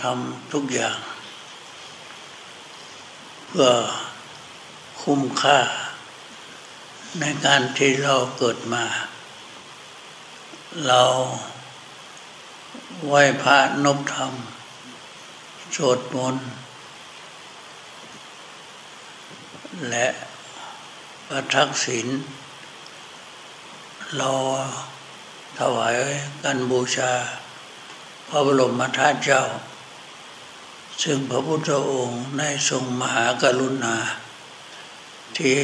ทำทุกอย่าง เพื่อคุ้มค่า ในการที่เราเกิดมา เราไหว้พระนบธรรมสวดมนต์และประทักษิณเราถวายกันบูชา พระบรมธาตุเจ้า ซึ่งพระพุทธองค์ได้ทรงมหากรุณา ที่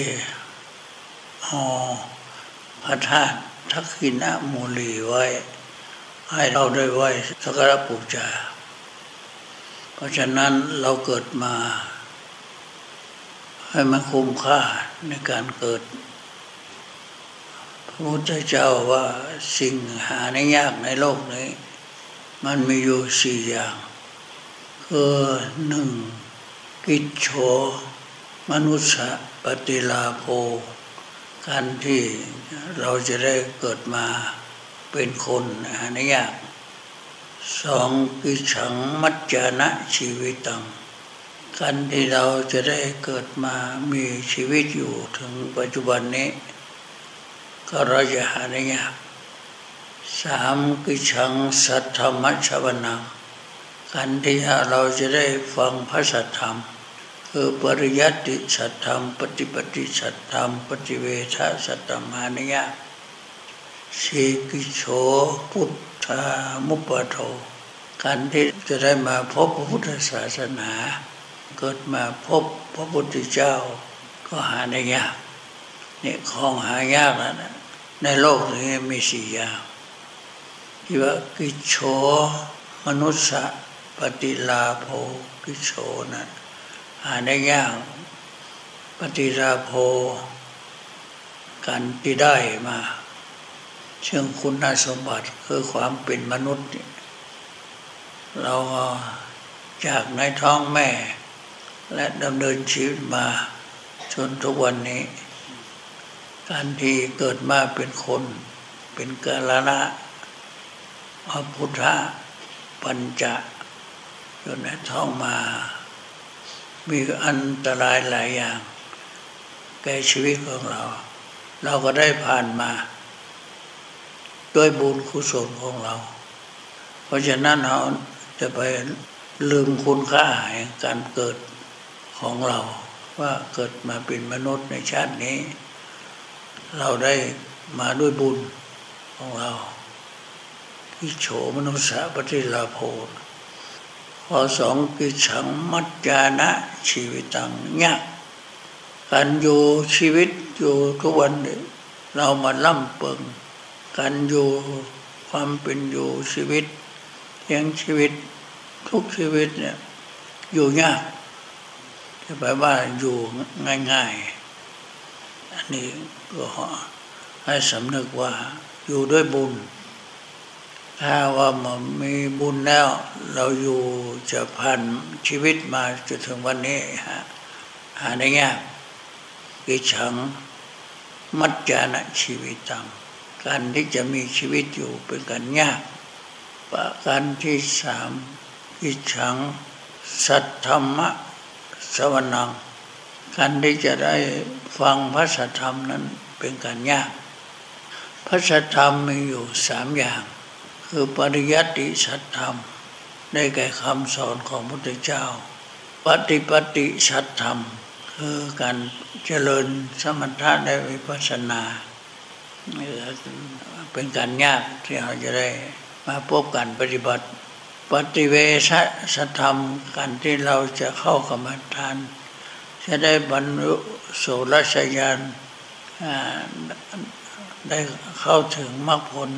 ห่อพระธาตุทักษิณมูลีไว้ ให้เราได้ไหว้สักการะบูชาเพราะฉะนั้นเราเกิดมา ให้มันคุ้มค่าในการเกิดพระพุทธเจ้าว่าสิ่งหาในยากในโลกนี้ มันมีอยู่สี่อย่าง คือหนึ่งกิจโฉมนุษย์ปฏิลาโภการที่เราจะได้เกิดมาเป็นคนหาในยากสองกิฉังมัจจานะชีวิตตังการที่เราจะได้เกิดมามีชีวิตอยู่ถึงปัจจุบันนี้ ก็เราจะหาได้ยาก สามกิชังสัทธรรมชวนาการที่เราจะได้ฟังพระสัทธรรม คือปริยัติสัทธรรม ปฏิปฏิสัทธรรม ปฏิเวทสัทธรรมานิยาสีกิโชพุทธามุปโทการที่จะได้มาพบพระพุทธศาสนา เกิดมาพบพระพุทธเจ้าก็หาได้ยากนี่ของหายากแล้วนะในโลกนี้มีสี่อย่าง ที่ว่ากิโช มนุษย์ปฏิลาโภกิโชนะหาได้ยากปฏิลาโภการที่ได้มาเชิงคุณสมบัติคือความเป็นมนุษย์ เราจากในท้องแม่ และดำเนินชีวิตมาจนทุกวันนี้ การที่เกิดมาเป็นคน เป็นกาลละ พระพุทธปัญจะจนในท้องมา มีอันตรายหลายอย่าง แก่ชีวิตของเรา เราก็ได้ผ่านมา ด้วยบุญกุศลของเรา เพราะฉะนั้นเราจะไปลืมคุณค่าแห่งการเกิดของเรา ว่าเกิดมาเป็นมนุษย์ในชาตินี้ เราได้มาด้วยบุญของเรา ที่โฉมนุษย์ปฏิลาโพข้อสองกิฉังมัจจานะชีวิตตังเนี่ยการอยู่ชีวิตอยู่ทุกวันเรามาล่ำเปิงการอยู่ความเป็นอยู่ชีวิตยังชีวิตทุกชีวิตเนี่ยอยู่ยากจะแปลว่าอยู่ง่ายๆ อันนี้ก็ให้สำนึกว่าอยู่ด้วยบุญ ถ้าว่ามันมีบุญแล้ว เราอยู่จะผ่านชีวิตมาจนถึงวันนี้ฮะหาได้ยากกิฉังมัจจานะชีวิตตังการที่จะมีชีวิตอยู่เป็นการยากประการที่สามกิฉังสัทธรรมะสวนังการที่จะได้ฟังพระสัทธรรมนั้นเป็นการยาก พระสัทธรรมมีอยู่สามอย่าง คือปริยัติสัทธรรม ได้แก่คำสอนของพระพุทธเจ้า ปฏิปฏิสัทธรรม คือการเจริญสมถะได้วิปัสสนา เป็นการยากที่เราจะได้มาพบกันปฏิบัติ ปฏิเวสธรรมการที่เราจะเข้ากรรมฐาน จะได้บรรลุโสรชยานได้เข้าถึงมรรคผล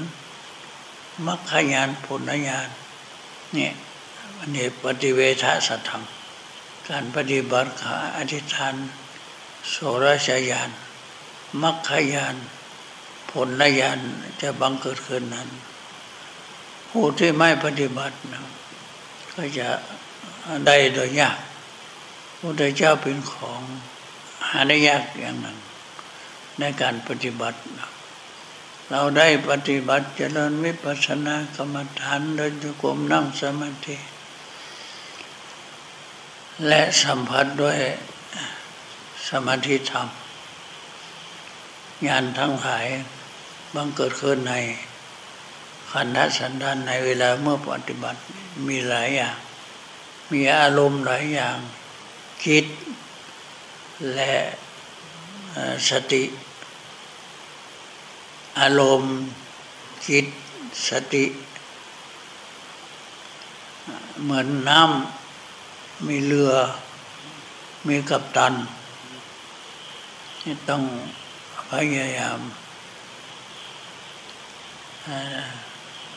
มรรคญาณผลญาณเนี่ยอันนี้ปฏิเวทสัตธรรม การปฏิบัติขาอธิษฐานโสรชยานมรรคญาณผลญาณจะบังเกิดขึ้นนั้น ผู้ที่ไม่ปฏิบัตินะก็จะได้โดยยากพระเจ้าเป็นของหาได้ยากอย่างนั้นในการปฏิบัติ เราได้ปฏิบัติเจริญวิปัสสนากรรมฐานเดินจุกรมนั่งสมาธิ และสัมผัสด้วยสมาธิธรรม งานทั้งหลายบังเกิดขึ้นในขันธสันดานในเวลาเมื่อปฏิบัติมีหลายอย่าง มีอารมณ์หลายอย่าง คิดและสติ อารมณ์คิดสติ เหมือนน้ำมีเรือ มีกัปตันต้องพยายาม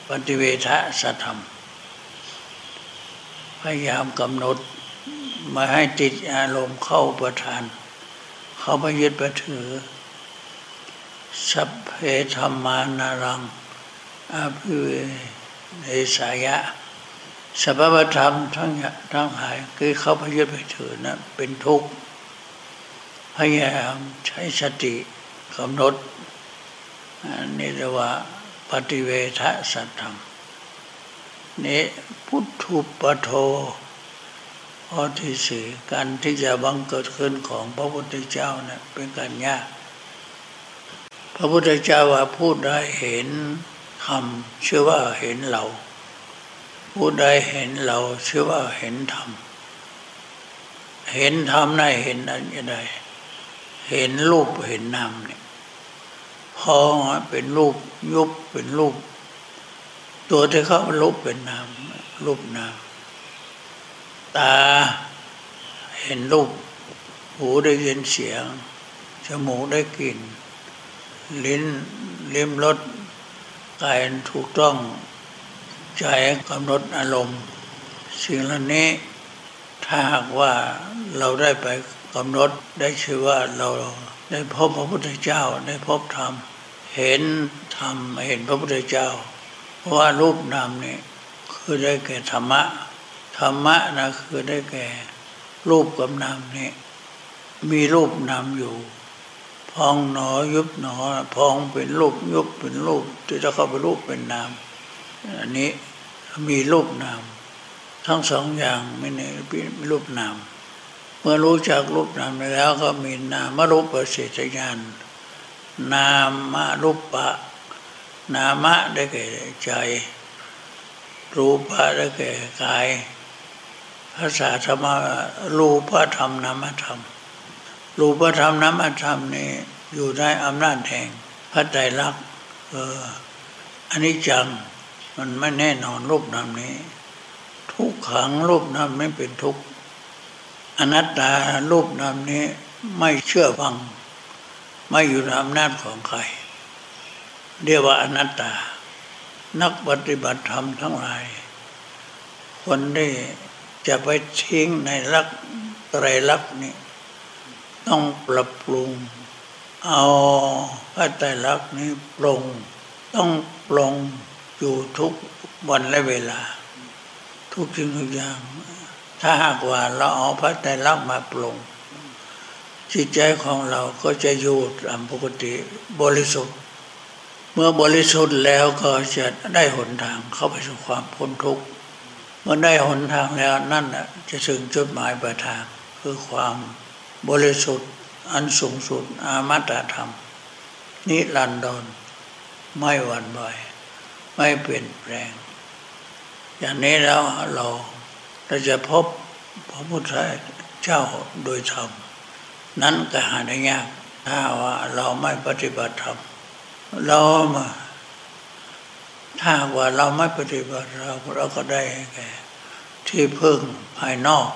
ปฏิเวทะสธรรม พยายามกำหนดมาให้ติดอารมณ์เข้าประทาน เขาไปยึดไปถือ สัพเพธรรมานารังอภิเวเนสายะสัพพธรรมทั้งทั้งหายคือเขาไปยึดไปถือนะเป็นทุกข์พยายามใช้สติกำหนดนี่เรียกว่าปฏิเวทสัตธรรมนี่พุทธุปโทข้อที่สี่การที่จะบังเกิดขึ้นของพระพุทธเจ้าเนะี่ยเป็นการยาก ระพุทธเจ้าว่าพูดได้เห็นธรรมเชื่อว่าเห็นเรา พูดได้เห็นเราเชื่อว่าเห็นธรรมเห็นธรรมได้เห็นอะไรเห็นรูปเห็นนามเนี่ยพอเป็นรูปยุบเป็นรูป ตัวที่เขารูปเป็นนามรูปนามตาเห็นรูป หูได้ยินเสียงจมูกได้กลิ่น ลิ้นลิ้มรสกายถูกต้อง ใจกำหนดอารมณ์ สิ่งเหล่านี้ถ้าหากว่าเราได้ไปกำหนดได้ชื่อว่าเราได้พบพระพุทธเจ้าได้พบธรรม เห็นธรรมเห็นพระพุทธเจ้า เพราะว่ารูปนามนี่คือได้แก่ธรรมะธรรมะนะคือได้แก่รูปกับนามนี่มีรูปนามอยู่ พองหนอยุบหนอ พองเป็นรูปยุบเป็นรูปที่จะเข้าไปรูปเป็นนามอันนี้มีรูปนาม ทั้งสองอย่างไม่ในรูปนาม เมื่อรู้จักรูปนามแล้วก็มีนามรูปเศษญาณนามารูปะ นามะได้แก่ใจรูปะได้แก่กายภาษาธรรมรูปธรรมนามธรรม รูปธรรมนามธรรมนี่อยู่ในอำนาจแห่งพระไตรลักษณ์เอออันนี้จังมันไม่แน่นอนรูปนามนี้ ทุกขังรูปนามไม่เป็นทุกอนัตตารูปนามนี้ไม่เชื่อฟัง ไม่อยู่ในอำนาจของใครเรียกว่าอนัตตา นักปฏิบัติธรรมทั้งหลาย คนที่จะไปทิ้งในรักไตรลักษณ์นี้ ต้องปรับปรุง เอาพระไตรลักษณ์นี้ปรงต้องปรงอยู่ทุกวันและเวลา ทุกสิ่งทุกอย่าง ถ้าหากว่าเราเอาพระไตรลักษณ์มาปรุงจิตใจของเราก็จะอยู่ตามปกติบริสุทธิ์ เมื่อบริสุทธิ์แล้วก็จะได้หนทางเข้าไปสู่ความพ้นทุกข์เมื่อได้หนทางแล้วนั่นจะถึงจุดหมายปลายทางคือความ บริสุทธิ์อันสูงสุดอามาตธรรม นิรันดรไม่หวั่นไหวไม่เปลี่ยนแปลง อย่างนี้แล้วเราเราจะพบพระพุทธเจ้าโดยธรรม นั้นก็หาได้ยากถ้าว่าเราไม่ปฏิบัติธรรมเรามาถ้าว่าเราไม่ปฏิบัติเราเราก็ได้แก่ที่พึ่งภายนอก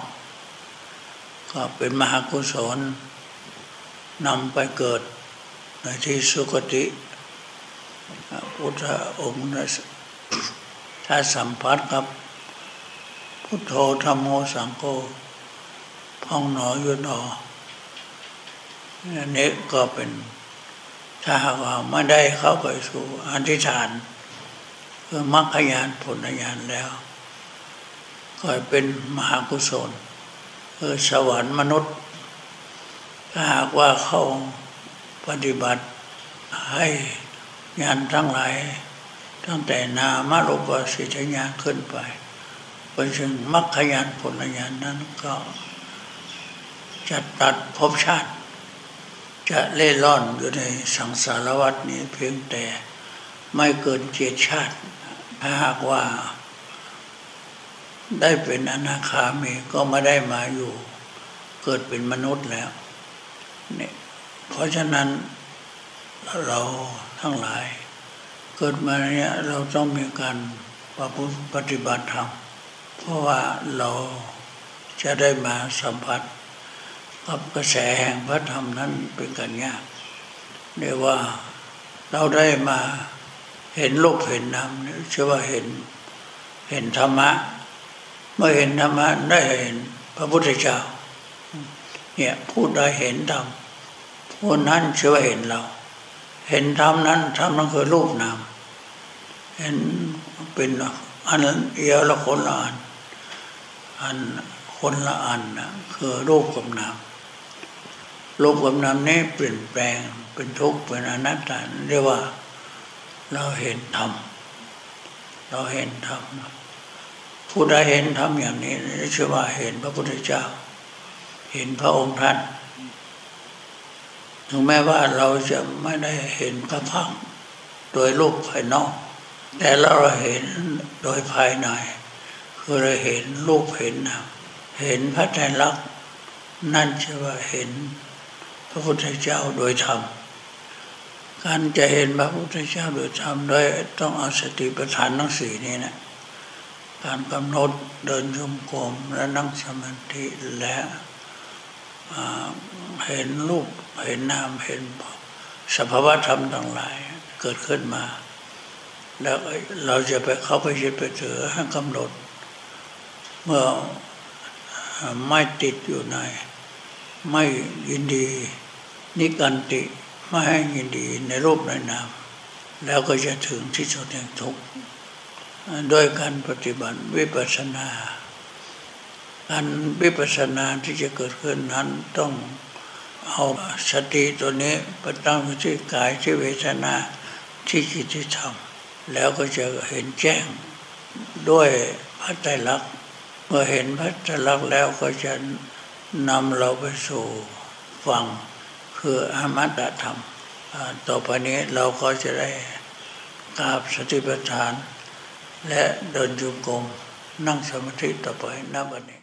ก็เป็นมหากุศลนำไปเกิดในที่สุคติพุทธองค์ถ้าสัมผัสกับพุทโธธรรมโมสังโฆพองหนอยุนออันนี้ก็เป็นถ้าหากว่าไม่ได้เข้าไปสู่อธิษฐานคือมรรคญาณผลญาณแล้ว ก็เป็นมหากุศล คือสวรรค์มนุษย์ ถ้าหากว่าเขาปฏิบัติให้ญาณทั้งหลายตั้งแต่นามารุปสิทธญาขึ้นไปไปถึงมรรคยานผลญาณนั้นก็จะตัดภพชาติ จะเล่ร่อนอยู่ในสังสารวัฏนี้เพียงแต่ไม่เกินเจ็ดชาติ ถ้าหากว่า ได้เป็นอนาคามีก็ไม่ได้มาอยู่ เกิดเป็นมนุษย์แล้วเนี่ยเพราะฉะนั้นเราทั้งหลาย เกิดมาเนี่ยเราต้องมีการประพฤติปฏิบัติธรรมเพราะว่าเราจะได้มาสัมผัสกับกระแสแห่งพระธรรมนั้นเป็นกันยากเรียกว่าเราได้มาเห็นโลกเห็นนามชื่อว่าเห็นเห็นธรรมะ เมื่อเห็นธรรมะได้เห็นพระพุทธเจ้า เนี่ยพูดได้เห็นธรรมพูดนั้นเชื่อเห็นเรา เห็นธรรมนั้นธรรมนั้นคือรูปนามเห็นเป็นอันเอียวละคนละอันอันคนละอันนะคือรูปกับนามรูปกับนามนี้เปลี่ยนแปลงเป็นทุกข์เป็นอนัตตาเรียกว่าเราเห็นธรรมเราเห็นธรรม ผู้ใดเห็นธรรมอย่างนี้ชื่อว่าเห็นพระพุทธเจ้า เห็นพระองค์ท่านถึงแม้ว่าเราจะไม่ได้เห็นพระพักโดยรูปภายนอก แต่เราเห็นโดยภายในคือเราเห็นรูปเห็นนามเห็นพระไตรลักษณ์นั่นชื่อว่าเห็นพระพุทธเจ้าโดยธรรมการจะเห็นพระพุทธเจ้าโดยธรรมโดยต้องเอาสติปัฏฐานทั้งสี่นี้นะ การกำหนดเดินชมกรมและนั่งสมาธิและเห็นรูปเห็นนามเห็นสภาวะธรรมต่างหลายเกิดขึ้นมา แล้วเราจะไปเข้าไปยึดไปถือให้กำหนด เมื่อไม่ติดอยู่ใน ไม่ยินดีนิกันติไม่ให้ยินดีในรูปในนาม แล้วก็จะถึงที่สุดแห่งทุกข์ โดยการปฏิบัติวิปัสสนาการวิปัสสนาที่จะเกิดขึ้นนั้นต้องเอาสติตัวนี้ไปตั้งที่กายที่เวทนาที่จิตที่ธรรมแล้วก็จะเห็นแจ้งด้วยพระไตรลักษณ์เมื่อเห็นพระไตรลักษณ์แล้วก็จะนำเราไปสู่ฟังคืออมตะธรรม ต่อไปนี้เราก็จะได้กราบสติปัฏฐาน และเดินจุกรมนั่งสมาธิต่อไปนับวันนี้